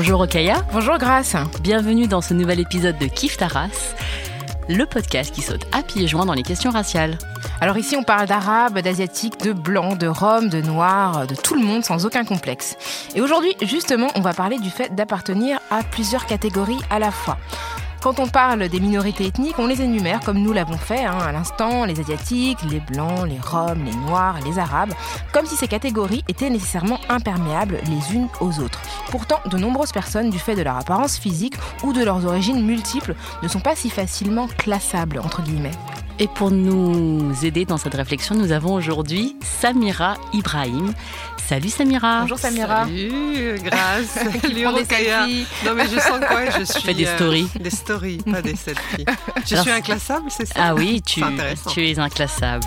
Bonjour Okaya, Bonjour Grace. bienvenue dans ce nouvel épisode de Kif Taras, le podcast qui saute à pieds joints dans les questions raciales. Alors ici on parle d'arabe, d'asiatique, de blanc, de rome, de noir, de tout le monde sans aucun complexe. Et aujourd'hui justement on va parler du fait d'appartenir à plusieurs catégories à la fois. Quand on parle des minorités ethniques, on les énumère comme nous l'avons fait hein, à l'instant, les asiatiques, les blancs, les roms, les noirs, les arabes, comme si ces catégories étaient nécessairement imperméables les unes aux autres. Pourtant, de nombreuses personnes, du fait de leur apparence physique ou de leurs origines multiples, ne sont pas si facilement classables, entre guillemets. Et pour nous aider dans cette réflexion, nous avons aujourd'hui Samira Ibrahim. Salut Samira. Bonjour Samira. Salut, grâce. Selfies. Non mais je sens quoi Je suis Fais des euh, stories. des stories, pas des selfies. Je Alors, suis inclassable, c'est ça? Ah oui, tu, es inclassable.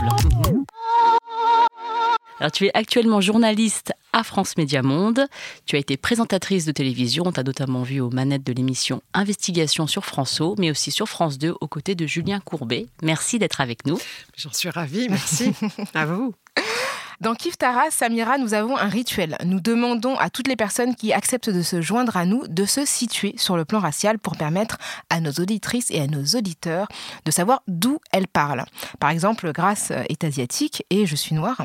Alors, tu es actuellement journaliste à France Média Monde. Tu as été présentatrice de télévision. On t'a notamment vu aux manettes de l'émission Investigation sur France O, mais aussi sur France 2 aux côtés de Julien Courbet. Merci d'être avec nous. J'en suis ravie, merci. à vous. Dans Kif Taras, Samira, nous avons un rituel. Nous demandons à toutes les personnes qui acceptent de se joindre à nous de se situer sur le plan racial pour permettre à nos auditrices et à nos auditeurs de savoir d'où elles parlent. Par exemple, Grace est asiatique et je suis noire.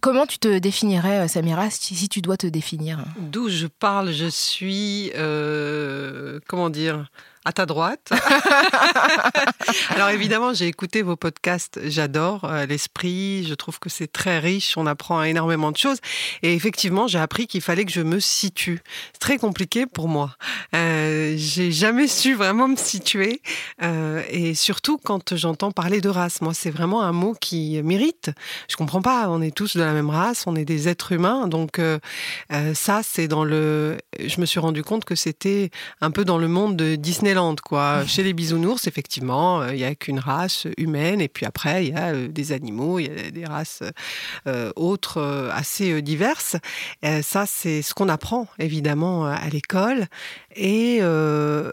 Comment tu te définirais, Samira, si si tu dois te définir? D'où je parle, je suis, euh, comment dire, à ta droite. Alors évidemment, j'ai écouté vos podcasts, j'adore euh, l'esprit, je trouve que c'est très riche, on apprend énormément de choses. Et effectivement, j'ai appris qu'il fallait que je me situe. C'est très compliqué pour moi. Euh, j'ai jamais su vraiment me situer. Euh, et surtout quand j'entends parler de race. Moi, c'est vraiment un mot qui mérite. Je comprends pas, on est tous de la même race, on est des êtres humains. Donc euh, ça, c'est dans le... Je me suis rendu compte que c'était un peu dans le monde de Disneyland, quoi. Chez les bisounours, effectivement, il y a qu'une race humaine, et puis après, il y a des animaux, il y a des races autres assez diverses. Ça, c'est ce qu'on apprend, évidemment, à l'école. Et, euh,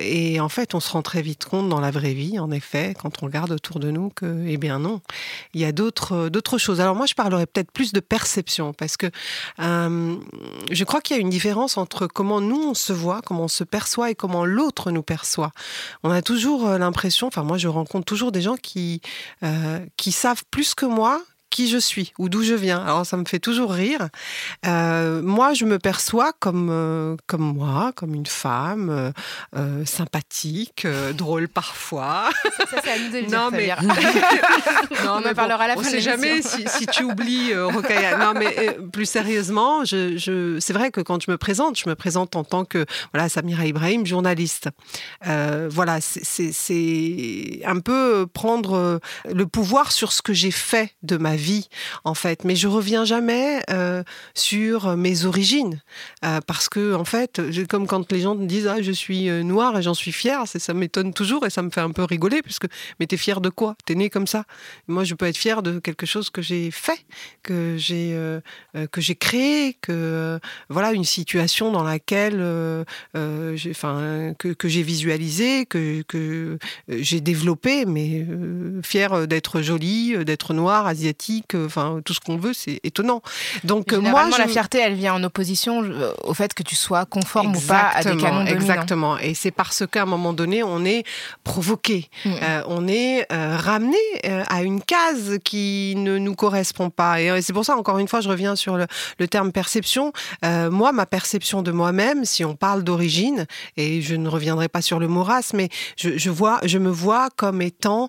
et en fait, on se rend très vite compte dans la vraie vie, en effet, quand on regarde autour de nous, que, eh bien non, il y a d'autres d'autres choses. Alors moi, je parlerais peut-être plus de perception, parce que euh, je crois qu'il y a une différence entre comment nous on se voit, comment on se perçoit et comment l'autre nous perçoit. On a toujours euh, l'impression, enfin moi je rencontre toujours des gens qui euh, qui savent plus que moi qui je suis ou d'où je viens. Alors ça me fait toujours rire. Euh, moi, je me perçois comme euh, comme moi, comme une femme euh, sympathique, drôle parfois. Ça, nous Non, mais- On en mais parlera à la on fin de sait jamais si, si tu oublies Rokaya. Non, mais plus sérieusement, je, je, c'est vrai que quand je me présente, je me présente en tant que voilà Samira Ibrahim, journaliste. Voilà, c'est- un peu prendre le pouvoir sur ce que j'ai fait de ma vie, en fait. Mais je reviens jamais euh, sur mes origines, Euh, parce que en fait, comme quand les gens me disent ah je suis euh, noire et j'en suis fière, ça m'étonne toujours et ça me fait un peu rigoler, puisque mais t'es fière de quoi? T'es né comme ça moi, je peux être fière de quelque chose que j'ai fait, que j'ai créé, que voilà une situation dans laquelle, enfin, que, que j'ai visualisé, que que j'ai développé, mais fière d'être jolie, d'être noire, asiatique, euh, enfin tout ce qu'on veut, c'est étonnant. Donc moi, je... la fierté, elle vient en opposition euh, au fait que tu sois conforme ou pas à des canons dominants. Exactement. Et c'est parce qu'à un moment donné, on est provoqué, Mm. Euh, on est euh, ramené euh, à une case qui ne nous correspond pas. Et c'est pour ça, encore une fois, je reviens sur le, le terme perception. Moi, ma perception de moi-même, si on parle d'origine, et je ne reviendrai pas sur le mot race, mais je, je vois, je me vois comme étant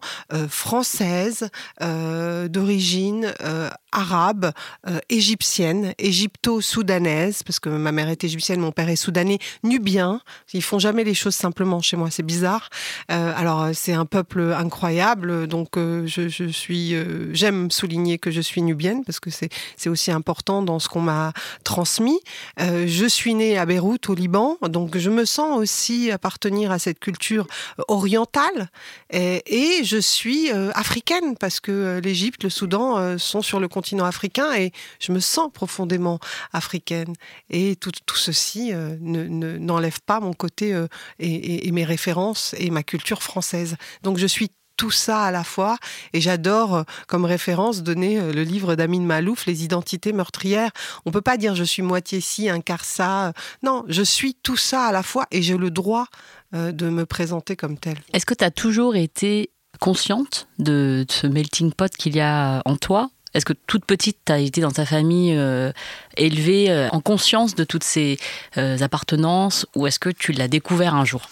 française, d'origine euh, arabe, euh, égyptienne, égypto-soudanaise, parce que ma mère est égyptienne, mon père est soudanais, nubien. Ils font jamais les choses simplement chez moi, c'est bizarre. Euh, alors c'est un peuple incroyable, donc je, suis, j'aime souligner que je suis nubienne parce que c'est c'est aussi important dans ce qu'on m'a transmis. je suis née à Beyrouth, au Liban, donc je me sens aussi appartenir à cette culture orientale et je suis africaine parce que l'Égypte, le Soudan sont sur le continent africain et je me sens profondément africaine. Et tout, tout ceci euh, n'enlève pas mon côté euh, et, mes références et ma culture française. Donc je suis tout ça à la fois. Et j'adore, euh, comme référence, donner le livre d'Amin Malouf, Les identités meurtrières. On peut pas dire je suis moitié ci, un quart ça. Non, je suis tout ça à la fois et j'ai le droit de me présenter comme tel. Est-ce que tu as toujours été consciente de ce melting pot qu'il y a en toi? Est-ce que toute petite, tu as été dans ta famille euh, élevée euh, en conscience de toutes ces euh, appartenances ou est-ce que tu l'as découvert un jour?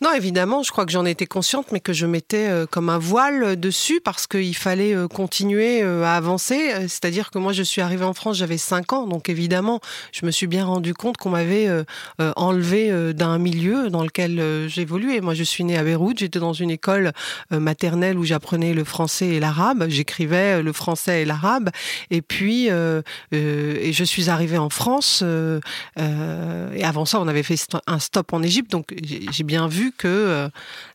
Non, évidemment, je crois que j'en étais consciente, mais que je mettais euh, comme un voile dessus parce qu'il fallait euh, continuer euh, à avancer. C'est-à-dire que moi, je suis arrivée en France, j'avais 5 ans, donc évidemment, je me suis bien rendu compte qu'on m'avait enlevé d'un milieu dans lequel j'évoluais. Moi, je suis née à Beyrouth, j'étais dans une école maternelle où j'apprenais le français et l'arabe, j'écrivais le français et l'arabe, et puis et je suis arrivée en France. et avant ça, on avait fait un stop en Égypte, donc j'ai bien vu euh,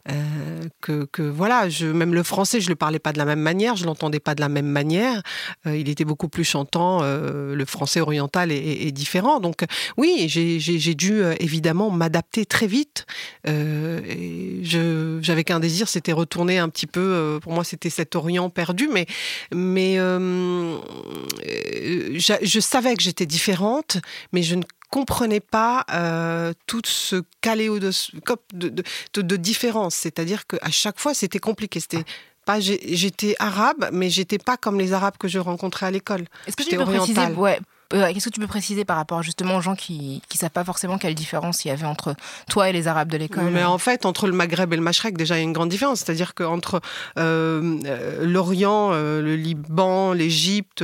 euh, que, que, voilà, même le français, je le parlais pas de la même manière, je l'entendais pas de la même manière. Euh, il était beaucoup plus chantant. le français oriental est, différent. Donc oui, j'ai dû évidemment m'adapter très vite. J'avais qu'un désir, c'était retourner un petit peu. pour moi, c'était cet Orient perdu, mais mais je savais que j'étais différente, mais je ne comprenais pas euh, tout ce caléodoscope de, de, de, de différence. C'est-à-dire qu'à chaque fois, c'était compliqué. C'était pas j'étais arabe, mais j'étais pas comme les arabes que je rencontrais à l'école. Est-ce que tu peux préciser, ouais, qu'est-ce que tu peux préciser par rapport justement aux gens qui ne savent pas forcément quelle différence il y avait entre toi et les Arabes de l'école Mais en fait, entre le Maghreb et le Machrek, déjà, il y a une grande différence. C'est-à-dire qu'entre euh, euh l'Orient, euh, le Liban, l'Égypte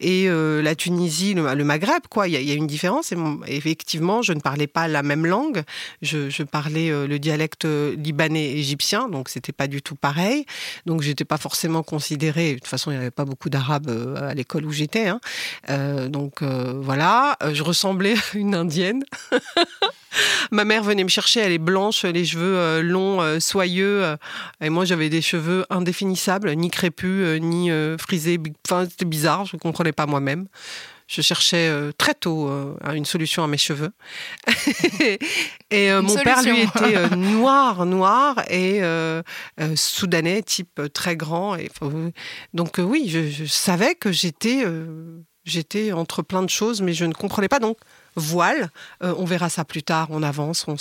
et la Tunisie, le, Maghreb, quoi, il y, a, une différence. Effectivement, je ne parlais pas la même langue. Je, parlais le dialecte libanais-égyptien, donc c'était pas du tout pareil. Donc j'étais pas forcément considérée. De toute façon, il n'y avait pas beaucoup d'Arabes à l'école où j'étais. Hein. donc euh, voilà, euh, je ressemblais à une indienne. Ma mère venait me chercher, elle est blanche, les cheveux euh, longs, soyeux, et moi j'avais des cheveux indéfinissables, ni crépus, ni frisés. Enfin, c'était bizarre, je ne comprenais pas moi-même. Je cherchais très tôt une solution à mes cheveux. et mon père, lui, était noir, noir et soudanais, type très grand. Et, donc oui, je, je savais que j'étais J'étais entre plein de choses, mais je ne comprenais pas. Donc, voile, euh, on verra ça plus tard, on avance, on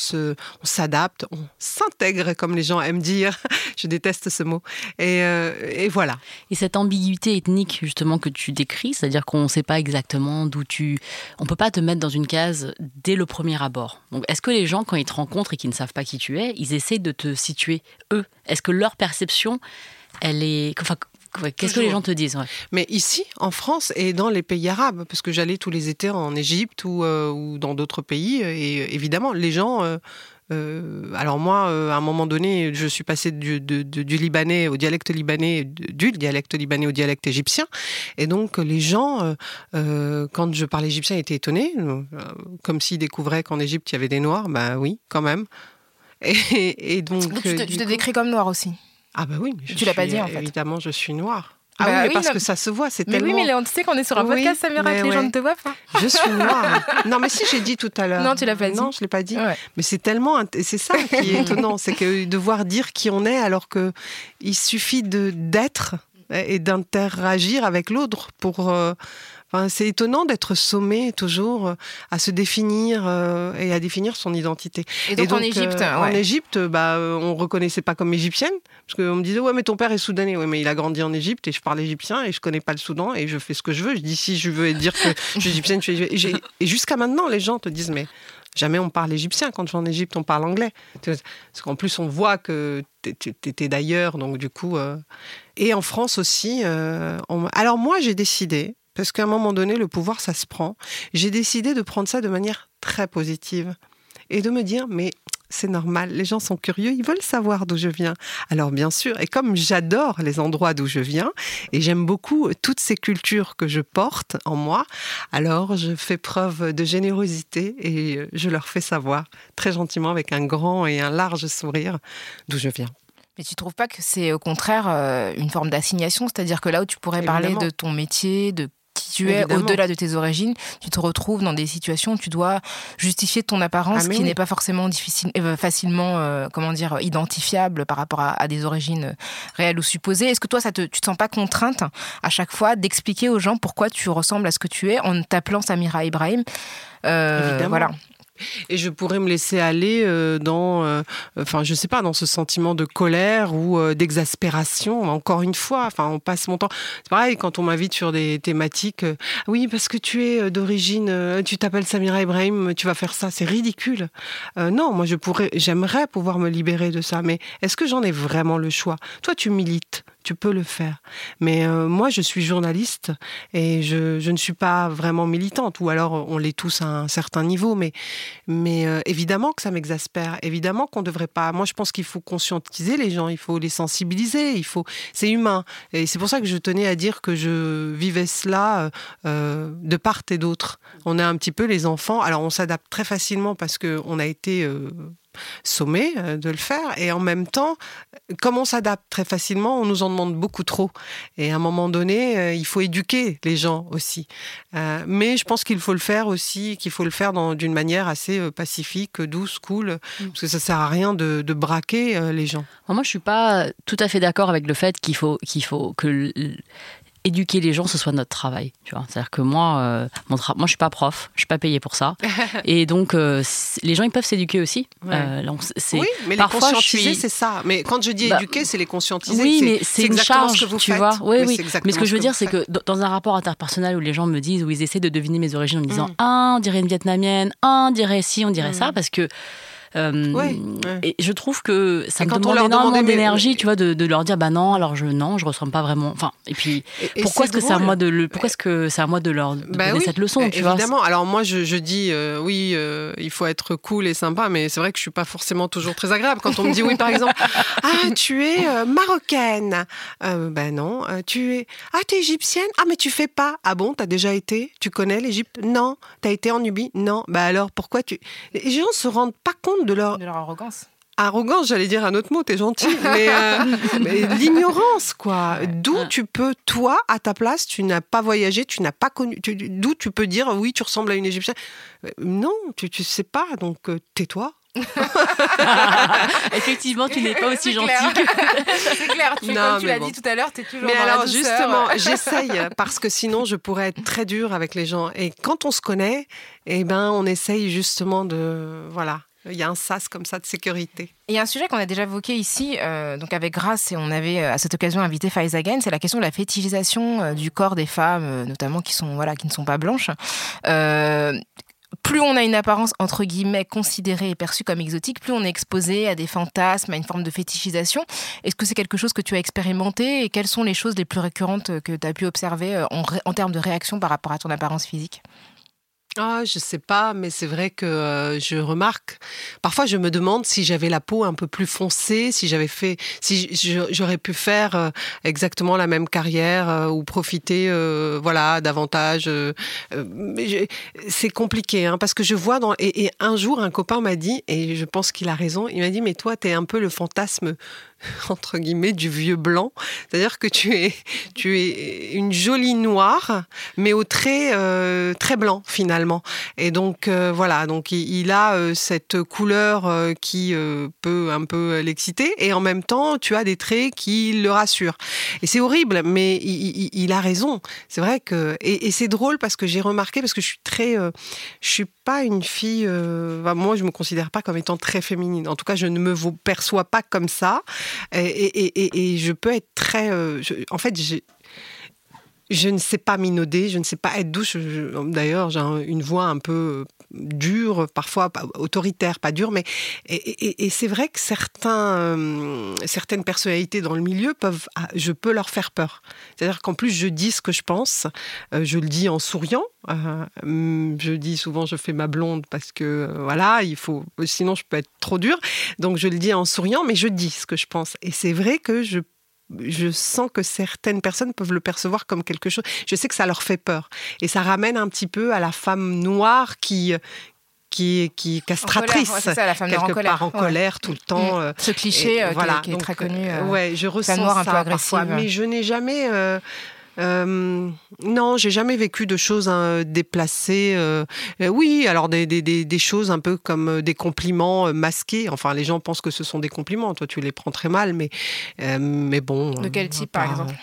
s'adapte, on s'intègre, comme les gens aiment dire. je déteste ce mot. Et, euh, et, voilà. Et cette ambiguïté ethnique, justement, que tu décris, c'est-à-dire qu'on ne sait pas exactement d'où tu. On peut pas te mettre dans une case dès le premier abord. Donc, est-ce que les gens, quand ils te rencontrent et qu'ils ne savent pas qui tu es, ils essaient de te situer, eux? Est-ce que leur perception, elle est. Enfin, Qu'est-ce que les gens te disent Mais ici, en France et dans les pays arabes, parce que j'allais tous les étés en Égypte ou, euh, ou dans d'autres pays, et évidemment, les gens. Euh, euh, alors moi, à un moment donné, je suis passée du, du libanais au dialecte libanais, du dialecte libanais au dialecte égyptien, et donc les gens, quand je parlais égyptien, étaient étonnés, comme s'ils découvraient qu'en Égypte il y avait des noirs. Ben oui, quand même. Et, donc, tu te, tu te décris comme noir aussi. Ah bah oui, mais tu l'as pas dit en fait. Évidemment, je suis noire. Ah bah oui, parce que ça se voit, c'est tellement... oui, mais on sait qu'on est sur un podcast, Samira, que les gens ne te voient pas. Je suis noire. non, mais si, j'ai dit tout à l'heure. Non, tu l'as pas dit. Non, je l'ai pas dit. Mais c'est tellement... C'est ça qui est étonnant, c'est que devoir dire qui on est alors que il suffit de d'être et d'interagir avec l'autre pour... Euh, c'est étonnant d'être sommé toujours euh, à se définir euh, et à définir son identité. Et donc, en Égypte, euh, en Égypte, bah, on reconnaissait pas comme égyptienne parce qu'on me disait ouais mais ton père est soudanais, ouais mais il a grandi en Égypte et je parle égyptien et je connais pas le Soudan et je fais ce que je veux. Je dis si je veux dire que je suis égyptienne, je suis... et jusqu'à maintenant les gens te disent mais Jamais on parle égyptien. Quand je vais en Égypte, on parle anglais. Parce qu'en plus, on voit que tu étais d'ailleurs, donc du coup. euh, Et en France aussi. euh, on- Alors moi, j'ai décidé, parce qu'à un moment donné, le pouvoir, ça se prend. J'ai décidé de prendre ça de manière très positive et de me dire, mais c'est normal, les gens sont curieux, ils veulent savoir d'où je viens. Alors bien sûr, et comme j'adore les endroits d'où je viens, et j'aime beaucoup toutes ces cultures que je porte en moi, alors je fais preuve de générosité et euh, je leur fais savoir très gentiment avec un grand et un large sourire d'où je viens. Mais tu trouves pas que c'est au contraire euh, une forme d'assignation? C'est-à-dire que là où tu pourrais parler de ton métier, de qui tu es, au-delà de tes origines, tu te retrouves dans des situations où tu dois justifier ton apparence Ah, qui oui. n'est pas forcément difficile, euh, facilement euh, comment dire, identifiable par rapport à, à des origines euh, réelles ou supposées. Est-ce que toi, ça te, tu te sens pas contrainte à chaque fois d'expliquer aux gens pourquoi tu ressembles à ce que tu es en t'appelant Samira Ibrahim? Euh, Évidemment. Voilà. Et je pourrais me laisser aller euh, dans, euh, enfin, je sais pas, dans ce sentiment de colère ou euh, d'exaspération. Encore une fois, enfin, on passe mon temps. C'est pareil quand on m'invite sur des thématiques. oui, parce que tu es d'origine, tu t'appelles Samira Ibrahim, tu vas faire ça, c'est ridicule. Non, moi, je pourrais, j'aimerais pouvoir me libérer de ça, mais est-ce que j'en ai vraiment le choix? Toi, tu milites. Tu peux le faire. Mais euh, moi, je suis journaliste et je, ne suis pas vraiment militante, ou alors on l'est tous à un certain niveau, mais mais euh, évidemment que ça m'exaspère. Évidemment qu'on ne devrait pas. Moi, je pense qu'il faut conscientiser les gens, il faut les sensibiliser, il faut. C'est humain. Et c'est pour ça que je tenais à dire que je vivais cela euh, de part et d'autre. On est un petit peu les enfants. Alors, on s'adapte très facilement parce que on a été sommé euh, de le faire. Et en même temps, comme on s'adapte très facilement, on nous en demande beaucoup trop. Et à un moment donné, euh, il faut éduquer les gens aussi. Euh, mais je pense qu'il faut le faire aussi, qu'il faut le faire d'une manière assez pacifique, douce, cool, parce que ça sert à rien de, de braquer les gens. Moi, je suis pas tout à fait d'accord avec le fait qu'il faut, qu'il faut que éduquer les gens, ce soit notre travail. Tu vois, c'est-à-dire que moi, euh, mon moi, je suis pas prof, je suis pas payée pour ça, et donc euh, les gens ils peuvent s'éduquer aussi. Ouais. Euh, oui, mais parfois, les conscientiser, suis- c'est ça. Mais quand je dis Bah, éduquer, c'est les conscientiser. Oui, mais c'est une charge, ce que vous tu faites. vois. Oui, oui. Mais ce que je veux dire, c'est que dans- un rapport interpersonnel où les gens me disent, où ils essaient de deviner mes origines en me disant, Mm. ah, on dirait une vietnamienne, ah, on dirait ci, on dirait ça, parce que. Euh, Oui. Et je trouve que ça Et me quand on demande leur énormément demandait, mais- d'énergie, tu vois, de, de leur dire bah non, alors je non, je ressemble pas vraiment. Enfin, et puis Et- et pourquoi est-ce que c'est à moi de le, pourquoi est-ce que c'est à moi de leur de Bah donner oui, cette leçon, euh, tu vois? Évidemment. Alors moi, je, je dis euh, oui, euh, il faut être cool et sympa, mais c'est vrai que je suis pas forcément toujours très agréable quand on me dit oui, par exemple, ah tu es marocaine, ben non, tu es, ah t'es égyptienne, ah mais tu fais pas, ah bon, t'as déjà été, tu connais l'Égypte, non, t'as été en Nubie, non, bah alors pourquoi tu, les gens se rendent pas compte de leur De leur arrogance. arrogance, j'allais dire un autre mot, t'es gentil, mais, euh, mais l'ignorance, quoi. D'où tu peux, toi, à ta place, tu n'as pas voyagé, tu n'as pas connu, d'où tu peux dire, oui, tu ressembles à une Égyptienne? Euh, Non, tu, tu sais pas, donc euh, tais-toi. Effectivement, tu n'es pas aussi gentil. C'est clair, tu, Non, comme tu l'as bon. dit tout à l'heure, tu es toujours Mais dans la alors, douceur. justement, j'essaye, parce que sinon, je pourrais être très dure avec les gens. Et quand on se connaît, eh ben, on essaye justement de, voilà, il y a un sas comme ça de sécurité. Il y a un sujet qu'on a déjà évoqué ici, euh, donc avec Grace, et on avait euh, à cette occasion invité Faiza Gain, c'est la question de la fétichisation euh, du corps des femmes, notamment qui, sont, voilà, qui ne sont pas blanches. Plus on a une apparence entre guillemets considérée et perçue comme exotique, plus on est exposé à des fantasmes, à une forme de fétichisation. Est-ce que c'est quelque chose que tu as expérimenté et quelles sont les choses les plus récurrentes que tu as pu observer en, en termes de réaction par rapport à ton apparence physique? Ah, je sais pas, mais c'est vrai que euh, je remarque. Parfois, je me demande si j'avais la peau un peu plus foncée, si j'avais fait, si j'aurais pu faire euh, exactement la même carrière euh, ou profiter, voilà, davantage. c'est compliqué, hein, parce que je vois dans et, et un jour, un copain m'a dit, et je pense qu'il a raison, il m'a dit, mais toi, t'es un peu le fantasme entre guillemets du vieux blanc, c'est-à-dire que tu es, tu es une jolie noire, mais au trait euh, très blanc finalement. Et donc euh, voilà, donc il, a euh, cette couleur euh, qui peut un peu l'exciter, et en même temps tu as des traits qui le rassurent. Et c'est horrible, mais il, a raison. C'est vrai que et, c'est drôle parce que j'ai remarqué parce que je suis très, je suis pas une fille. moi, je me considère pas comme étant très féminine. En tout cas, je ne me perçois pas comme ça. Et, je peux être très. euh, en fait, j'ai. Je ne sais pas minauder, je ne sais pas être douce. D'ailleurs, j'ai une voix un peu dure, parfois autoritaire, pas dure, mais et, c'est vrai que certains, euh, certaines personnalités dans le milieu peuvent, ah, je peux leur faire peur. C'est-à-dire qu'en plus je dis ce que je pense, euh, je le dis en souriant. Euh, je dis souvent je fais ma blonde parce que voilà, il faut, sinon je peux être trop dure. Donc je le dis en souriant, mais je dis ce que je pense. Et c'est vrai que je je sens que certaines personnes peuvent le percevoir comme quelque chose. Je sais que ça leur fait peur. Et ça ramène un petit peu à la femme noire qui, qui, qui castratrice, la femme quelque en colère. part en colère tout le temps. Mm. Ce cliché euh, qui, est, très connu. Euh, ouais, je ressens ça un peu parfois, mais je n'ai jamais. Euh, euh, non, j'ai jamais vécu de choses hein, déplacées. Euh, euh, oui, alors des, des, des, choses un peu comme des compliments masqués. Enfin, les gens pensent que ce sont des compliments. Toi, tu les prends très mal, mais, mais bon. De quel type, par exemple?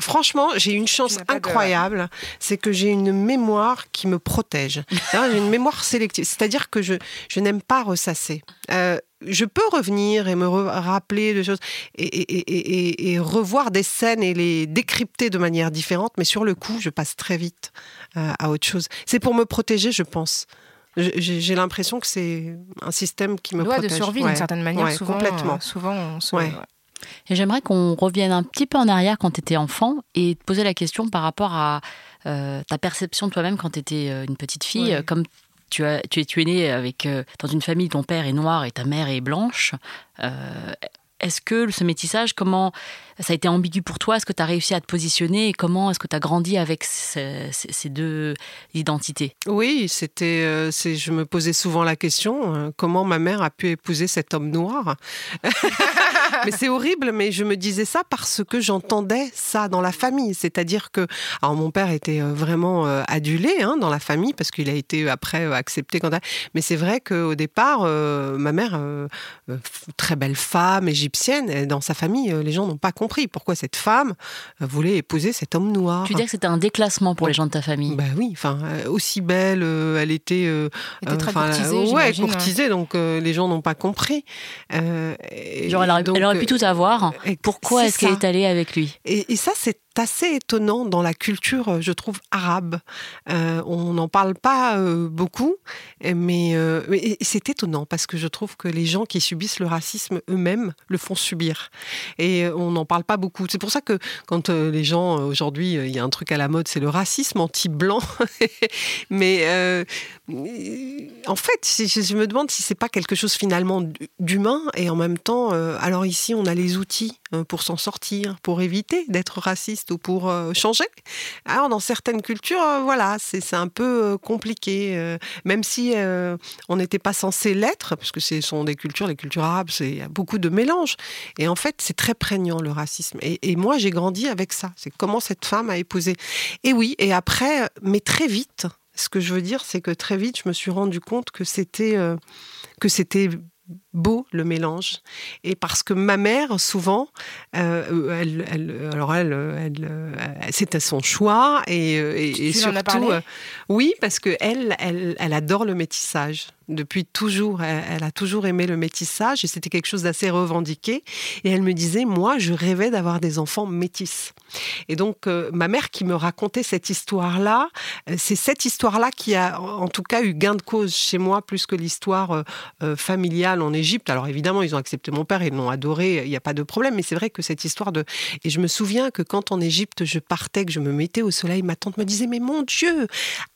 Franchement, j'ai une chance incroyable. C'est que j'ai une mémoire qui me protège. j'ai une mémoire sélective. C'est-à-dire que je, je n'aime pas ressasser je peux revenir et me rappeler de choses et, revoir des scènes et les décrypter de manière différente, mais sur le coup, je passe très vite euh, à autre chose. C'est pour me protéger, je pense. J'ai l'impression que c'est un système qui me Loi protège. de survie d'une certaine manière, souvent, complètement. Euh, souvent, Et j'aimerais qu'on revienne un petit peu en arrière quand tu étais enfant et te poser la question par rapport à euh, ta perception de toi-même quand tu étais une petite fille. Comme tu, es, tu es né avec, euh, dans une famille, ton père est noir et ta mère est blanche. Euh, est-ce que ce métissage, comment ça a été ambigu pour toi. Est-ce que tu as réussi à te positionner et comment est-ce que tu as grandi avec ces, deux identités? Oui, c'était, euh, je me posais souvent la question comment ma mère a pu épouser cet homme noir? Mais c'est horrible, mais je me disais ça parce que j'entendais ça dans la famille. C'est-à-dire que, mon père était euh, vraiment euh, adulé hein, dans la famille parce qu'il a été euh, après accepté Mais c'est vrai qu'au départ, ma mère, très belle femme égyptienne, dans sa famille, les gens n'ont pas compris pourquoi cette femme voulait épouser cet homme noir. Tu veux dire que c'était un déclassement pour les gens de ta famille? Bah oui, enfin aussi belle, elle était, elle était très courtisée, ouais, courtisée, donc les gens n'ont pas compris. Genre, elle aurait pu tout avoir. Pourquoi est-ce qu'elle est allée avec lui? Et, et ça, c'est assez étonnant dans la culture, euh, je trouve, arabe. Euh, on n'en parle pas euh, beaucoup, mais, c'est étonnant parce que je trouve que les gens qui subissent le racisme eux-mêmes le font subir. Et on n'en parle pas beaucoup. C'est pour ça que quand les gens, aujourd'hui, il y a un truc à la mode, c'est le racisme anti-blanc. mais en fait, je, me demande si c'est pas quelque chose finalement d'humain et en même temps, alors ici, on a les outils pour s'en sortir, pour éviter d'être raciste ou pour euh, changer. Alors, dans certaines cultures, euh, voilà, c'est un peu euh, compliqué, même si on n'était pas censé l'être, parce que ce sont des cultures, les cultures arabes, il y a beaucoup de mélanges. Et en fait, c'est très prégnant le racisme. Et, moi, j'ai grandi avec ça. C'est comment cette femme a épousé. Et oui, et après, mais très vite, ce que je veux dire, c'est que très vite, je me suis rendu compte que c'était que c'était beau le mélange. Et parce que ma mère souvent euh, elle, alors elle, elle, c'était son choix et, et, surtout oui parce que elle elle adore le métissage depuis toujours. Elle, a toujours aimé le métissage et c'était quelque chose d'assez revendiqué. Et elle me disait, moi, je rêvais d'avoir des enfants métis. Et donc, euh, ma mère qui me racontait cette histoire-là, euh, c'est cette histoire-là qui a, en tout cas, eu gain de cause chez moi plus que l'histoire euh, familiale en Égypte. Alors, évidemment, ils ont accepté mon père, ils l'ont adoré, il n'y a pas de problème. Mais c'est vrai que cette histoire de... Et je me souviens que quand en Égypte, je partais, que je me mettais au soleil, ma tante me disait, mais mon Dieu,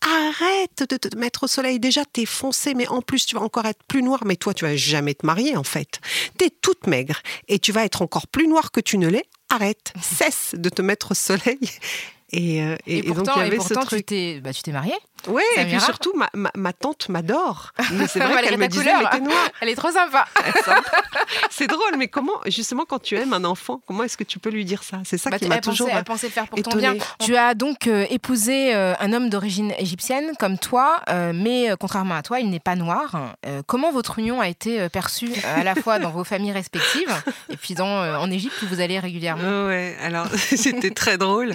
arrête de te mettre au soleil. Déjà, t'es foncé, mais en plus, tu vas encore être plus noir, mais toi, tu vas jamais te marier, en fait. Tu es toute maigre et tu vas être encore plus noir que tu ne l'es. Arrête, cesse de te mettre au soleil. Et, euh, et, donc, il y avait ce truc. Bah, tu t'es mariée oui, et puis surtout, ma, ma, tante m'adore. Mais c'est vrai qu'elle me disait, mais noire. Elle est trop sympa. c'est drôle, mais comment, justement, quand tu aimes un enfant, comment est-ce que tu peux lui dire ça? C'est ça bah, qui m'a toujours Elle pensait faire pour ton bien. Tu as donc euh, épousé euh, un homme d'origine égyptienne comme toi, euh, mais contrairement à toi, il n'est pas noir. comment votre union a été perçue à la fois dans vos familles respectives et puis dans, en Égypte où vous allez régulièrement? Ouais, alors c'était très drôle.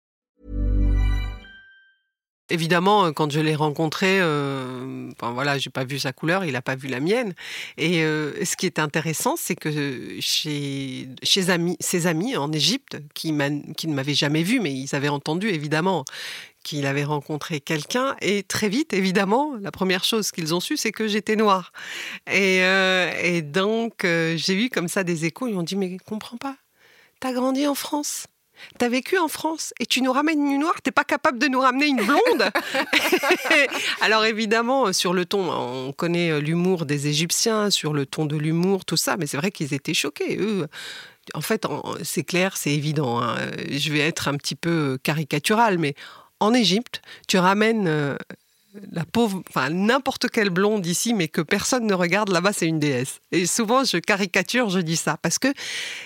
Évidemment, euh, quand je l'ai rencontré, euh, enfin voilà, pas vu sa couleur, il n'a pas vu la mienne. Et euh, ce qui est intéressant, c'est que chez, ses amis en Égypte, qui, ne m'avaient jamais vu, mais ils avaient entendu évidemment qu'il avait rencontré quelqu'un. Et très vite, évidemment, la première chose qu'ils ont su, c'est que j'étais noire. Et, euh, donc, j'ai eu comme ça des échos. Ils m'ont dit, mais comprends pas, t'as grandi en France. T'as vécu en France et tu nous ramènes une noire, t'es pas capable de nous ramener une blonde Alors évidemment, euh, sur le ton, on connaît euh, l'humour des Égyptiens, sur le ton de l'humour, tout ça, mais c'est vrai qu'ils étaient choqués, eux. En fait, c'est clair, c'est évident. hein. Je vais être un petit peu caricatural, mais en Égypte, tu ramènes euh, la pauvre, enfin n'importe quelle blonde ici, mais que personne ne regarde, là-bas c'est une déesse. Et souvent je caricature, je dis ça, parce que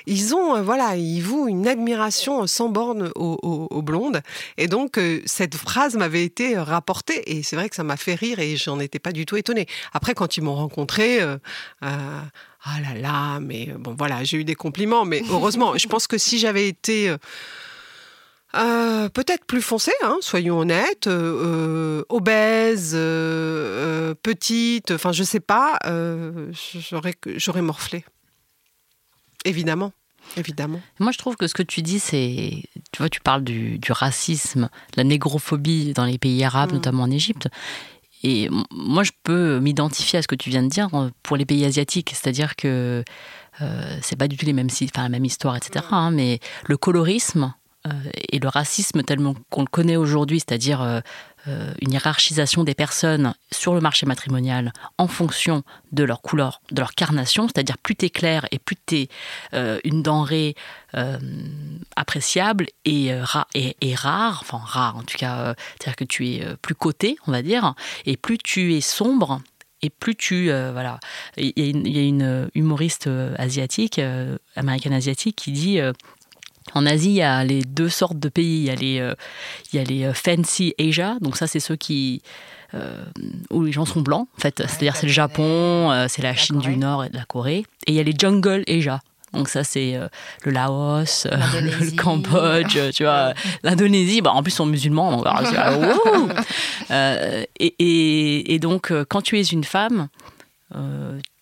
ils ont, euh, voilà, ils vouent une admiration sans borne aux, blondes. Et donc euh, cette phrase m'avait été rapportée, et c'est vrai que ça m'a fait rire, et j'en étais pas du tout étonnée. Après, quand ils m'ont rencontré, euh, ah là là, mais bon voilà, j'ai eu des compliments, mais heureusement, je pense que si j'avais été euh, peut-être plus foncée, hein, soyons honnêtes, euh, euh, obèse, euh, petite, enfin je sais pas, j'aurais morflé. Évidemment, évidemment. Moi, je trouve que ce que tu dis, c'est. Tu vois, tu parles du, du racisme, de la négrophobie dans les pays arabes, Mm. notamment en Égypte. Et moi, je peux m'identifier à ce que tu viens de dire pour les pays asiatiques. C'est-à-dire que c'est pas du tout les mêmes, enfin, la même histoire, etc. hein, mais le colorisme et le racisme tellement qu'on le connaît aujourd'hui, c'est-à-dire euh, euh, une hiérarchisation des personnes sur le marché matrimonial en fonction de leur couleur, de leur carnation, c'est-à-dire plus t'es clair et plus t'es euh, une denrée euh, appréciable et, euh, ra- et, et rare, enfin rare en tout cas, euh, c'est-à-dire que tu es euh, plus coté, on va dire, et plus tu es sombre. Et plus tu euh, voilà, il y, a une- euh, humoriste euh, asiatique, euh, américaine asiatique, qui dit euh, en Asie, il y a les deux sortes de pays. Il y a les, euh, il y a les euh, fancy Asia, donc ça, c'est ceux qui euh, où les gens sont blancs, en fait. C'est-à-dire, c'est le Japon, euh, c'est la, la Chine Corée. du Nord et de la Corée. Et il y a les jungle Asia. Donc ça, c'est le Laos, le. Cambodge, tu vois, l'Indonésie. Bah, en plus, ils sont musulmans. Donc, Euh, et, et- et donc, quand tu es une femme,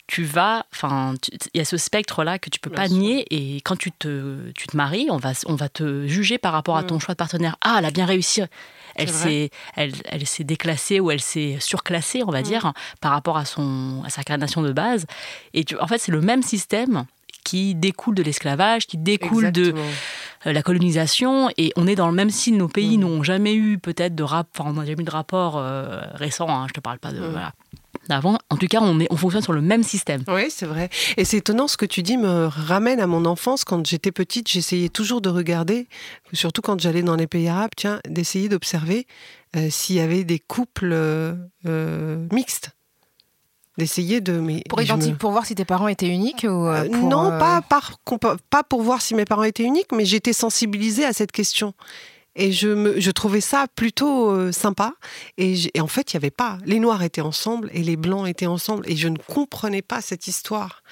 tu vas, enfin, il y a ce spectre-là que tu peux Bien pas sûr. nier. Et quand tu te, tu te maries, on va, on va te juger par rapport à ton choix de partenaire. Ah, elle a bien réussi. Elle s'est, elle, elle s'est déclassée ou elle s'est surclassée, on va dire, par rapport à son, à sa carnation de base. Et tu- en fait, c'est le même système qui découle de l'esclavage, qui découle de Exactement. euh, la colonisation et on est dans le même style. Nos pays n'ont jamais eu peut-être de rap, enfin on n'a jamais eu de rapport euh, récent. Hein, je te parle pas de voilà, d'avant. En tout cas, on est, on fonctionne sur le même système. Oui, c'est vrai. Et c'est étonnant ce que tu dis me ramène à mon enfance. Quand j'étais petite, j'essayais toujours de regarder, surtout quand j'allais dans les pays arabes, tiens, d'essayer d'observer euh, s'il y avait des couples euh, euh, mixtes. D'essayer de. Mais Pour, je me- pour voir si tes parents étaient uniques ou euh, pour, non, euh, pas, par- pas pour voir si mes parents étaient uniques, mais j'étais sensibilisée à cette question. Et je, me, je trouvais ça plutôt euh, sympa. Et, et en fait, il n'y avait pas. Les Noirs étaient ensemble et les Blancs étaient ensemble. Et je ne comprenais pas cette histoire.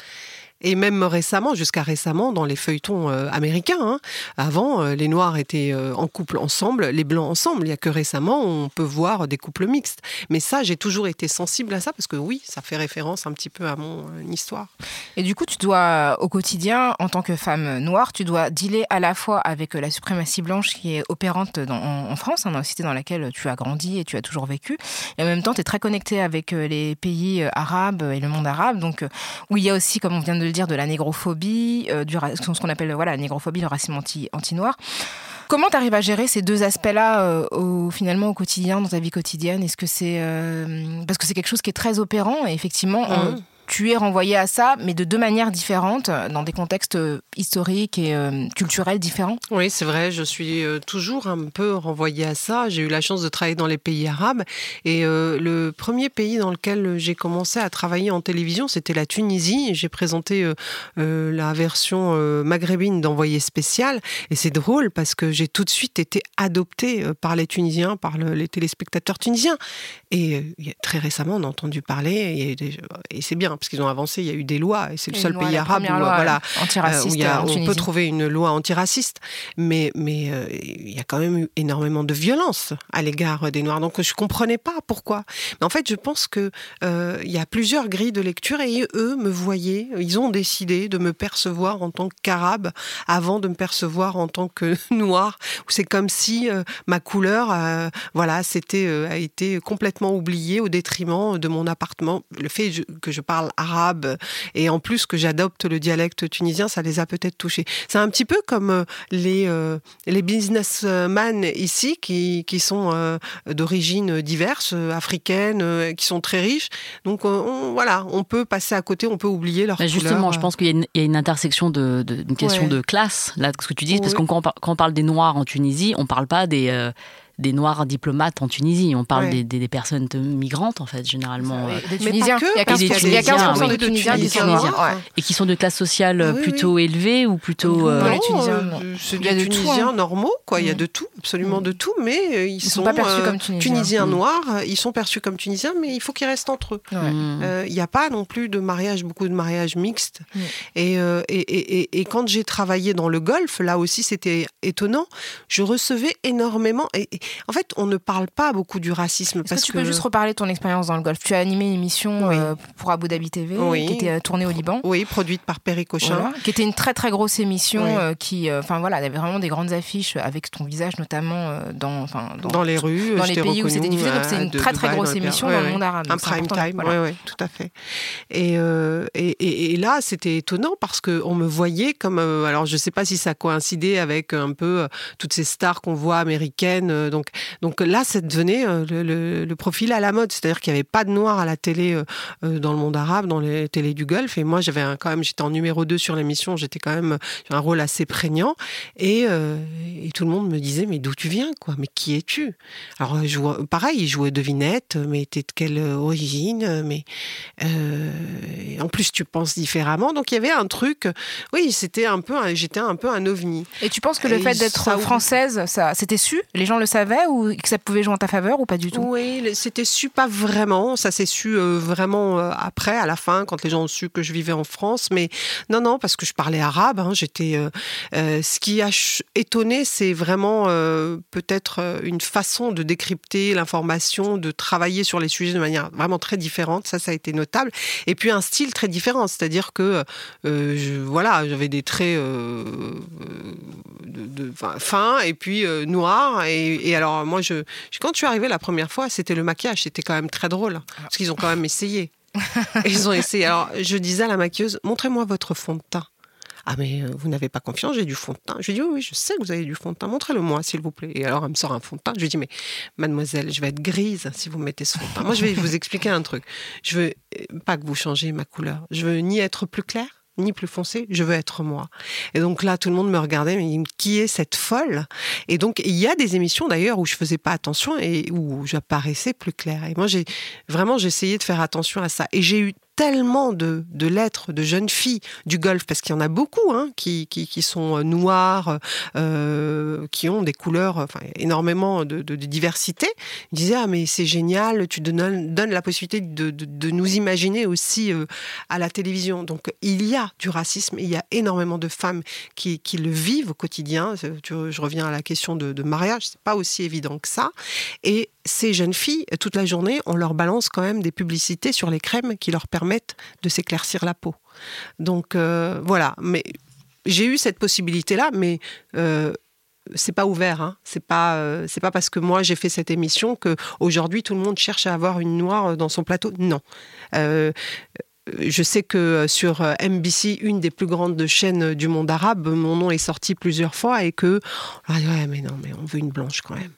Et même récemment, jusqu'à récemment, dans les feuilletons euh, américains, hein, avant, euh, les Noirs étaient euh, en couple ensemble, les Blancs ensemble. Il n'y a que récemment, on peut voir des couples mixtes. Mais ça, j'ai toujours été sensible à ça, parce que oui, ça fait référence un petit peu à mon histoire. Et du coup, tu dois, au quotidien, en tant que femme noire, tu dois dealer à la fois avec la suprématie blanche qui est opérante en, France, hein, dans la cité dans laquelle tu as grandi et tu as toujours vécu. Et en même temps, tu es très connectée avec les pays arabes et le monde arabe, donc où il y a aussi, comme on vient de dire, de la négrophobie, euh, du, ce qu'on appelle voilà, la négrophobie, le racisme anti- anti-noir. Comment tu arrives à gérer ces deux aspects-là euh, finalement au quotidien, dans ta vie quotidienne? Est-ce que c'est euh, parce que c'est quelque chose qui est très opérant et effectivement. Tu es renvoyé à ça, mais de deux manières différentes, dans des contextes historiques et culturels différents. Oui, c'est vrai, je suis toujours un peu renvoyée à ça. J'ai eu la chance de travailler dans les pays arabes et le premier pays dans lequel j'ai commencé à travailler en télévision, c'était la Tunisie. J'ai présenté la version maghrébine d'Envoyé spécial et c'est drôle parce que j'ai tout de suite été adoptée par les Tunisiens, par les téléspectateurs tunisiens. Et très récemment, on a entendu parler, et, c'est bien, parce qu'ils ont avancé, il y a eu des lois, et c'est le seul pays arabe où, voilà, euh, on peut trouver une loi antiraciste. Mais, mais euh, il y a quand même eu énormément de violence à l'égard des Noirs. Donc je ne comprenais pas pourquoi. Mais en fait, je pense qu'il euh, y a plusieurs grilles de lecture, et eux me voyaient, ils ont décidé de me percevoir en tant qu'arabe avant de me percevoir en tant que noir. C'est comme si ma couleur, voilà, c'était a été complètement oubliée au détriment de mon appartement. Le fait que je parle arabe et en plus que j'adopte le dialecte tunisien, ça les a peut-être touchés. C'est un petit peu comme euh, les, euh, les businessmen ici qui, qui sont euh, d'origine diverse, africaines, qui sont très riches. Donc voilà, on peut passer à côté, on peut oublier leur bah, Justement, je pense qu'il y, a une intersection de, question de classe, là, ce que tu dis, parce qu'on quand on parle des Noirs en Tunisie, on parle pas des des Noirs diplomates en Tunisie. On parle des, des, personnes migrantes, en fait, généralement. Des Tunisiens. Il y a 15%, de Tunisiens, qui sont noirs. Et qui sont de classe sociale ah plutôt élevée ou plutôt. Euh... les Tunisiens, euh, c'est des Tunisiens hein. normaux, quoi. Il y a mm. de tout, absolument de tout, mais euh, ils, ils sont, pas perçus euh, comme Tunisiens. Mm. noirs. Ils sont perçus comme Tunisiens, mais il faut qu'ils restent entre eux. Mm. Il n'y a pas non plus de mariage, beaucoup de mariages mixtes. Et, et, et, quand j'ai travaillé dans le Golfe, là aussi, c'était étonnant. Je recevais énormément. Et, en fait, on ne parle pas beaucoup du racisme. Est-ce que tu peux juste reparler de ton expérience dans le golf? Tu as animé une émission euh, pour Abu Dhabi TV qui était euh, tournée au Liban. Oui, produite par Perry Cochin. qui était une très très grosse émission euh, qui, enfin voilà, il y avait vraiment des grandes affiches avec ton visage notamment dans, dans, dans, les rues, dans les pays où c'était diffusé. Donc c'est une très très grosse émission dans le monde arabe. Un prime time, oui, oui, tout à fait. Et, et, et, là, c'était étonnant parce qu'on me voyait comme, alors je ne sais pas si ça coïncidait avec un peu toutes ces stars qu'on voit américaines, donc donc là, ça devenait euh, le, profil à la mode, c'est-à-dire qu'il n'y avait pas de noir à la télé euh, euh, dans le monde arabe, dans les télés du Golfe. Et moi, j'avais quand même, j'étais en numéro 2 sur l'émission, j'étais quand même un rôle assez prégnant. Et, tout le monde me disait, mais d'où tu viens, quoi? Mais qui es-tu? Alors, pareil, ils jouaient devinette, mais t'es de quelle origine? Mais en plus, tu penses différemment. Donc, il y avait un truc. Oui, c'était un peu, j'étais un peu un ovni. Et tu penses que le fait d'être française, ça, c'était su? Les gens le savaient ou que ça pouvait jouer en ta faveur ou pas du tout? Oui, c'était su pas vraiment. Ça s'est su euh, vraiment euh, après, à la fin, quand les gens ont su que je vivais en France. Mais non, non, parce que je parlais arabe. Hein, j'étais. Euh, ce qui a étonné, c'est vraiment peut-être une façon de décrypter l'information, de travailler sur les sujets de manière vraiment très différente. Ça, ça a été notable. Et puis un style très différent, c'est-à-dire que je, voilà, j'avais des traits de, fins et puis noirs et, et alors moi, je, quand je suis arrivée la première fois, c'était le maquillage. C'était quand même très drôle. Parce qu'ils ont quand même essayé. Ils ont essayé. Alors, je disais à la maquilleuse, montrez-moi votre fond de teint. Ah, mais euh, vous n'avez pas confiance, j'ai du fond de teint. Je lui dis, oui, oui, je sais que vous avez du fond de teint, montrez-le-moi, s'il vous plaît. Et alors, elle me sort un fond de teint. Je lui dis, mais mademoiselle, je vais être grise si vous mettez ce fond de teint. Moi, je vais vous expliquer un truc. Je veux euh, pas que vous changiez ma couleur. Je veux ni être plus claire, ni plus foncé, je veux être moi. Et donc là, tout le monde me regardait, mais qui est cette folle Et donc, il y a des émissions d'ailleurs où je faisais pas attention et où j'apparaissais plus clair. Et moi, j'ai vraiment, essayé de faire attention à ça. Et j'ai eu tellement de, lettres de jeunes filles du Golfe, parce qu'il y en a beaucoup hein, qui, sont euh, noires, euh, qui ont des couleurs, enfin, énormément de, diversité. Ils disaient Ah, mais c'est génial, tu donnes, la possibilité de, nous imaginer aussi euh, à la télévision. Donc, il y a du racisme, il y a énormément de femmes qui, qui le vivent au quotidien. Je reviens à la question de, de mariage, c'est pas aussi évident que ça. Et ces jeunes filles, toute la journée, on leur balance quand même des publicités sur les crèmes qui leur permettent de s'éclaircir la peau. Donc euh, voilà, mais j'ai eu cette possibilité-là, mais euh, c'est pas ouvert. Hein. C'est pas euh, c'est pas parce que moi j'ai fait cette émission que aujourd'hui tout le monde cherche à avoir une noire dans son plateau. Non. je sais que sur MBC, une des plus grandes chaînes du monde arabe, mon nom est sorti plusieurs fois et que ah ouais mais non mais on veut une blanche quand même.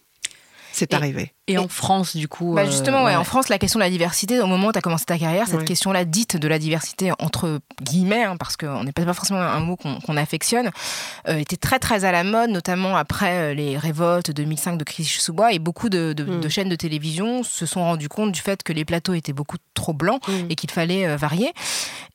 c'est Et- arrivé. Et en France, du coup. Bah euh, justement, ouais, ouais. en France, la question de la diversité, au moment où tu as commencé ta carrière, cette Ouais. question-là dite de la diversité entre guillemets, hein, parce qu'on n'est pas forcément un mot qu'on affectionne, euh, était très très à la mode, notamment après euh, les révoltes 2005 de Clichy-sous-Bois, et beaucoup de, de- Mm. de chaînes de télévision se sont rendus compte du fait que les plateaux étaient beaucoup trop blancs Mm. et qu'il fallait euh, varier.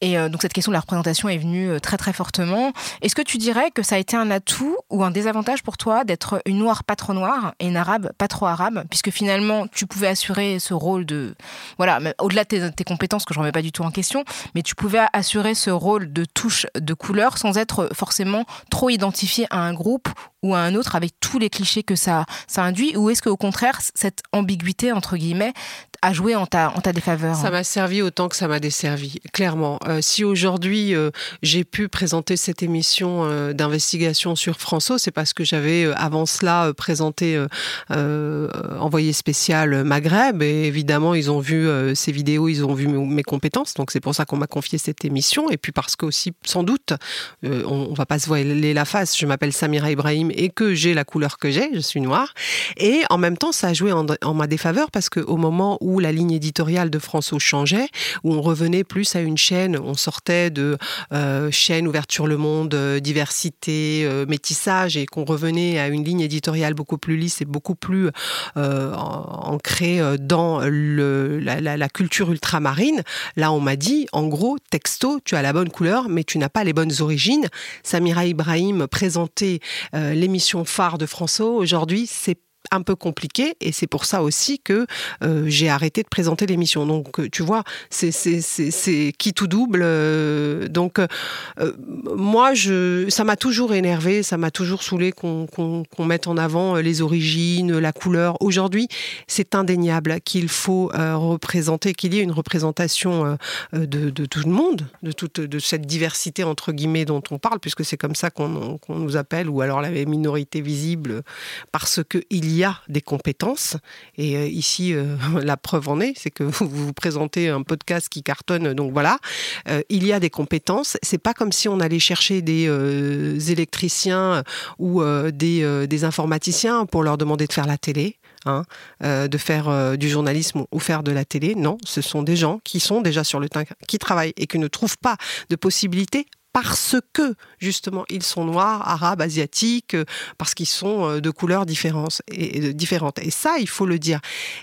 Et donc cette question de la représentation est venue très très fortement. Est-ce que tu dirais que ça a été un atout ou un désavantage pour toi d'être une noire pas trop noire et une arabe pas trop arabe, puisque finalement tu pouvais assurer ce rôle de voilà, au-delà de tes, compétences que je remets pas du tout en question, mais tu pouvais assurer ce rôle de touche de couleur sans être forcément trop identifié à un groupe ou à un autre avec tous les clichés que ça, ça induit Ou est-ce qu'au contraire, cette ambiguïté, entre guillemets, a joué en ta, en ta défaveur. Ça m'a servi autant que ça m'a desservi, clairement. Euh, si aujourd'hui euh, j'ai pu présenter cette émission euh, d'investigation sur François, c'est parce que j'avais avant cela présenté envoyé spécial Maghreb. Et évidemment ils ont vu ces vidéos, ils ont vu mes, compétences, donc c'est pour ça qu'on m'a confié cette émission. Et puis parce que aussi sans doute on, on va pas se voiler la face, je m'appelle Samira Ibrahim et que j'ai la couleur que j'ai, je suis noire. Et en même temps ça a joué en, en ma défaveur parce qu'au moment où la ligne éditoriale de François changeait, où on revenait plus à une chaîne, on sortait de euh, chaîne ouverture le monde, euh, diversité, euh, métissage, et qu'on revenait à une ligne éditoriale beaucoup plus lisse et beaucoup plus ancrée dans la, culture ultramarine. Là, on m'a dit, en gros, texto, tu as la bonne couleur, mais tu n'as pas les bonnes origines. Samira Ibrahim présentait l'émission phare de François. Aujourd'hui, c'est un peu compliqué et c'est pour ça aussi que euh, j'ai arrêté de présenter l'émission. Donc, euh, tu vois, c'est qui tout double. euh, donc, moi, je, ça m'a toujours énervé, ça m'a toujours saoulé qu'on mette en avant les origines, la couleur. Aujourd'hui, c'est indéniable qu'il faut représenter, qu'il y ait une représentation de, tout le monde, de toute de cette diversité entre guillemets dont on parle, puisque c'est comme ça qu'on qu'on nous appelle, ou alors la minorité visible, parce qu'il y a des compétences. Et euh, ici, euh, la preuve en est, c'est que vous vous présentez un podcast qui cartonne, donc voilà. Euh, il y a des compétences. C'est pas comme si on allait chercher des électriciens ou des, informaticiens pour leur demander de faire la télé. hein, de faire du journalisme ou faire de la télé. Non, ce sont des gens qui sont déjà sur le terrain, qui travaillent et qui ne trouvent pas de possibilités parce que justement ils sont noirs, arabes, asiatiques, euh, parce qu'ils sont euh, de couleurs différentes et, différentes. Et ça, il faut le dire.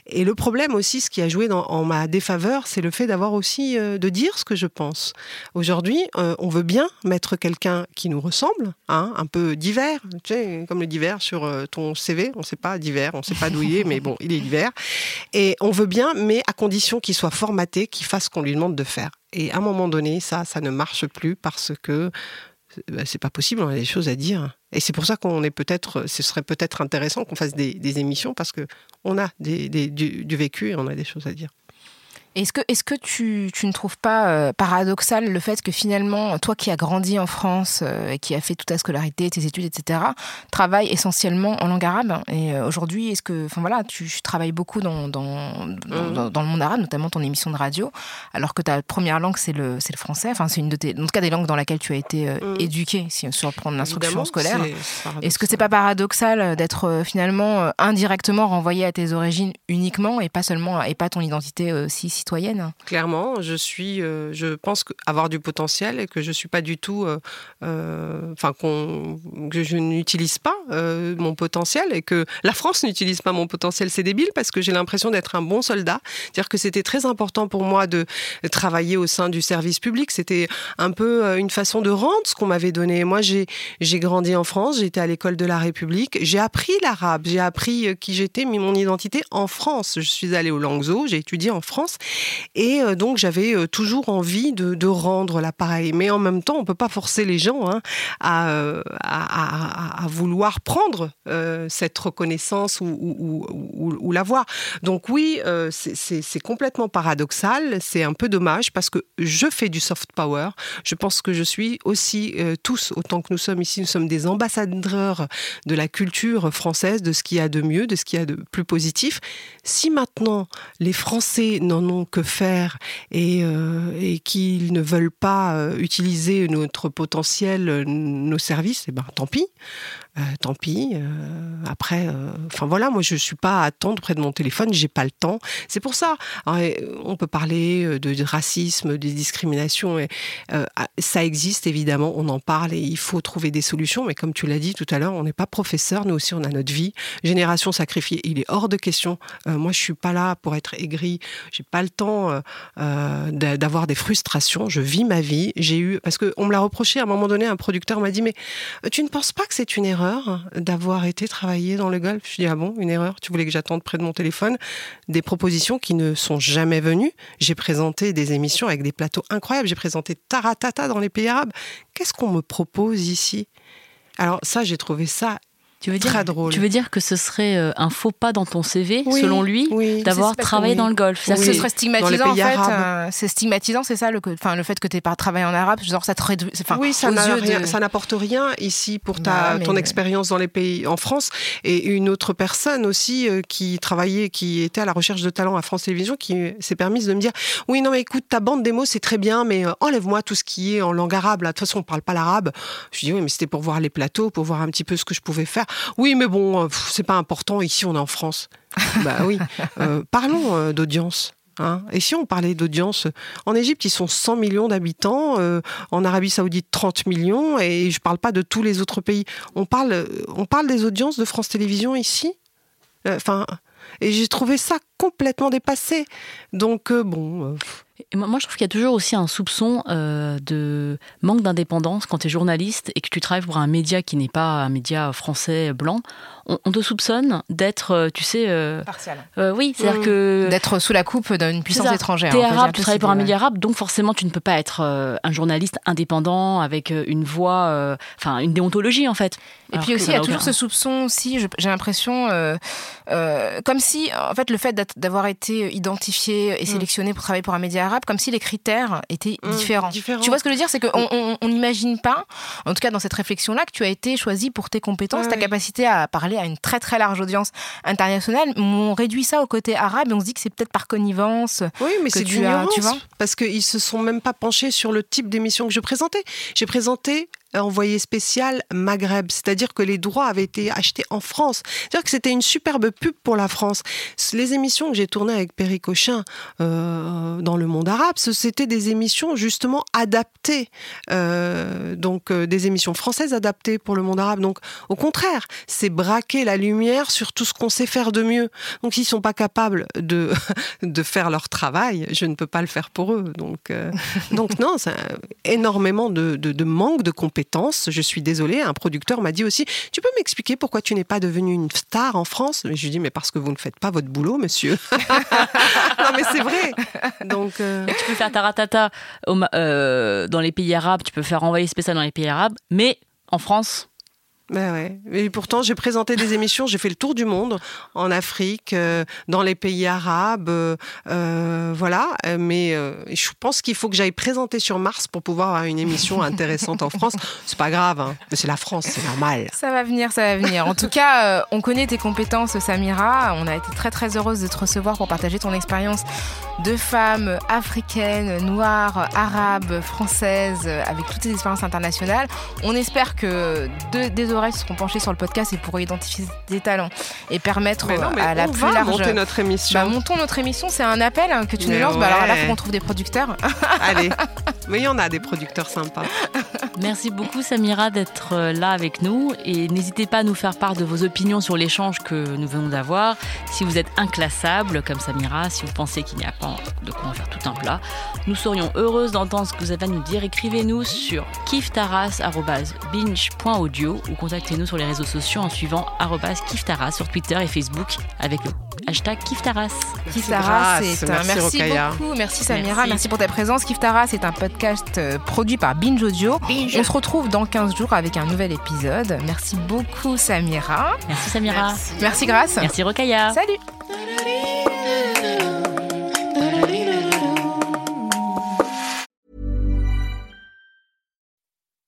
Et le problème aussi, ce qui a joué en ma défaveur, c'est le fait d'avoir aussi euh, de dire ce que je pense. Aujourd'hui, on veut bien mettre quelqu'un qui nous ressemble, hein, un peu divers, tu sais, comme le divers sur ton CV. On ne sait pas divers, on ne sait pas d'où il est, mais bon, il est divers. Et on veut bien, mais à condition qu'il soit formaté, qu'il fasse ce qu'on lui demande de faire. Et à un moment donné, ça, ça ne marche plus parce que bah, c'est pas possible, on a des choses à dire. Et c'est pour ça qu'on est peut-être, ce serait peut-être intéressant qu'on fasse des, émissions parce que on a des, des- du vécu et on a des choses à dire. Est-ce que, est que tu, tu ne trouves pas euh, paradoxal le fait que finalement, toi qui as grandi en France euh, et qui as fait toute ta scolarité, tes études, etc., travailles essentiellement en langue arabe? Et euh, aujourd'hui, est-ce que, enfin voilà, tu, tu travailles beaucoup dans, dans, dans, dans- dans le monde arabe, notamment ton émission de radio, alors que ta première langue, c'est le, le français, enfin c'est une de tes, en tout cas des langues dans laquelle tu as été euh, Mm. éduqué, si, sur de l'instruction scolaire. Est-ce que c'est pas paradoxal d'être finalement indirectement renvoyé à tes origines uniquement et pas seulement et pas ton identité aussi Clairement, je suis, euh, je pense avoir du potentiel et que je suis pas du tout, euh, euh, enfin que je n'utilise pas mon potentiel et que la France n'utilise pas mon potentiel. C'est débile parce que j'ai l'impression d'être un bon soldat. C'est-à-dire que c'était très important pour moi de travailler au sein du service public. C'était un peu une façon de rendre ce qu'on m'avait donné. Moi, j'ai grandi en France, j'étais à l'école de la République, j'ai appris l'arabe, j'ai appris qui j'étais, mis mon identité en France. Je suis allée au Langso, j'ai étudié en France et euh, donc j'avais euh, toujours envie de, de rendre l'appareil. Mais en même temps, on peut pas forcer les gens hein, à, euh, à, vouloir prendre cette reconnaissance ou, ou, ou- l'avoir. Donc oui, c'est- complètement paradoxal, c'est un peu dommage parce que je fais du soft power. Je pense que je suis aussi tous, autant que nous sommes ici, nous sommes des ambassadeurs de la culture française, de ce qu'il y a de mieux, de ce qu'il y a de plus positif. Si maintenant les Français n'en ont que faire et, euh, et qu'ils ne veulent pas euh, utiliser notre potentiel, euh, nos services, eh ben tant pis. Euh, tant pis. euh, après, euh, enfin voilà, moi je suis pas à attendre près de mon téléphone, j'ai pas le temps. C'est pour ça. Euh, on peut parler de, racisme, de discrimination, ah, ça existe évidemment, on en parle et il faut trouver des solutions. Mais comme tu l'as dit tout à l'heure, on n'est pas professeur, nous aussi on a notre vie. Génération sacrifiée, il est hors de question. Moi je suis pas là pour être aigri, j'ai pas le temps d'a- d'avoir des frustrations. Je vis ma vie. J'ai eu parce que on me l'a reproché à un moment donné, un producteur m'a dit mais tu ne penses pas que c'est une erreur? D'avoir été travailler dans le golf Je dis ah bon, une erreur? Tu voulais que j'attende près de mon téléphone? Des propositions qui ne sont jamais venues. J'ai présenté des émissions avec des plateaux incroyables. J'ai présenté Taratata dans les pays arabes. Qu'est-ce qu'on me propose ici? Alors ça, j'ai trouvé ça Tu veux dire, très drôle. Tu veux dire que ce serait euh, un faux pas dans ton CV, Oui, selon lui, oui. d'avoir travaillé dans le golf? Oui. ce serait stigmatisant en fait. euh, c'est stigmatisant, c'est ça, le, que- enfin, le fait que tu pas travaillé en arabe, genre ça te réduit. Oui, ça rien- de- n'apporte rien ici pour ta, Bah, mais- ton expérience dans les pays en France. Et une autre personne aussi euh, qui travaillait, qui était à la recherche de talent à France Télévisions, qui s'est permise de me dire Oui, non, mais écoute, ta bande démo, c'est très bien, mais euh, enlève-moi tout ce qui est en langue arabe. Là. De toute façon, on parle pas l'arabe. Je dis Oui, mais c'était pour voir les plateaux, pour voir un petit peu ce que je pouvais faire. Oui, mais bon, euh, c'est pas important. Ici, on est en France. bah oui. Euh, parlons euh, d'audience. Hein. Et si on parlait d'audience, en Égypte, ils sont 100 millions d'habitants, euh, en Arabie Saoudite, 30 millions, et je ne parle pas de tous les autres pays. On parle, on parle des audiences de France Télévisions ici? Euh, Enfin, et j'ai trouvé ça complètement dépassé. Donc, euh, bon. Et moi, moi, je trouve qu'il y a toujours aussi un soupçon euh, de manque d'indépendance quand tu es journaliste et que tu travailles pour un média qui n'est pas un média français blanc. On, on te soupçonne d'être, euh, tu sais, euh, partial. euh, oui, c'est-à-dire Mm. que D'être sous la coupe d'une puissance étrangère. Peut dire arabe, tu travailles pour un média arabe, donc forcément tu ne peux pas être euh, un journaliste indépendant avec une voix, euh, enfin une déontologie en fait. Et Alors puis aussi, il y a toujours aucun- ce soupçon aussi, j'ai l'impression, euh, euh, comme si, en fait, le fait d'avoir été identifié et sélectionné pour travailler pour un média arabe, comme si les critères étaient Mm, différents. différents. Tu vois ce que je veux dire? C'est qu'on on- on n'imagine pas, en tout cas dans cette réflexion-là, que tu as été choisi pour tes compétences, ta capacité à parler à une très très large audience internationale. On réduit ça au côté arabe et on se dit que c'est peut-être par connivence. Oui, mais c'est du tu vois? Parce qu'ils se sont même pas penchés sur le type d'émission que je présentais. J'ai présenté envoyé spécial Maghreb, c'est-à-dire que les droits avaient été achetés en France. C'est-à-dire que c'était une superbe pub pour la France. Les émissions que j'ai tournées avec Perry Cochin euh, dans le monde arabe, c'était des émissions justement adaptées, euh, donc euh, des émissions françaises adaptées pour le monde arabe. Donc au contraire, c'est braquer la lumière sur tout ce qu'on sait faire de mieux. Donc s'ils sont pas capables de de faire leur travail, je ne peux pas le faire pour eux. Donc, donc non, c'est énormément de, de- de manque de compétences. Je suis désolée. Un producteur m'a dit aussi, tu peux m'expliquer pourquoi tu n'es pas devenu une star en France? Je lui dis, mais parce que vous ne faites pas votre boulot, monsieur. non, mais c'est vrai. Donc, euh, Tu peux faire taratata euh, dans les pays arabes, tu peux faire envoyer spécial dans les pays arabes, mais en France, Ben ouais. Et pourtant, j'ai présenté des émissions, j'ai fait le tour du monde, en Afrique, euh, dans les pays arabes, euh, euh, voilà. Mais euh, je pense qu'il faut que j'aille présenter sur Mars pour pouvoir avoir une émission intéressante en France. C'est pas grave, hein, mais c'est la France, c'est normal. Ça va venir, ça va venir. En tout cas, on connaît tes compétences, Samira. On a été très très heureuse de te recevoir pour partager ton expérience de femme africaine, noire, arabe, française, avec toutes tes expériences internationales. On espère que des oreilles seront penchées sur le podcast et pourront identifier des talents et permettre Mais non, mais à la plus large. monter notre émission. Bah, montons notre émission, c'est un appel hein, que tu nous lances. Bah, alors là, ouais. faut qu'on trouve des producteurs. Allez. Mais il y en a des producteurs sympas. Merci beaucoup Samira d'être euh, là avec nous et n'hésitez pas à nous faire part de vos opinions sur l'échange que nous venons d'avoir. Si vous êtes inclassable comme Samira, si vous pensez qu'il n'y a pas de quoi en faire tout un plat, nous serions heureuses d'entendre ce que vous avez à nous dire. Écrivez-nous sur kiftaras.binge.audio ou contactez-nous sur les réseaux sociaux en suivant kiftaras sur Twitter et Facebook avec le hashtag kiftaras. Kiftara, Grace, c'est un merci, merci beaucoup, merci Samira, Merci. merci. pour ta présence. Kiftara, c'est un podcast euh, produit par Binge Audio. On se retrouve dans 15 jours avec un nouvel épisode. Merci beaucoup Samira. Merci Samira. Merci Grace. Merci Rokaya. Salut.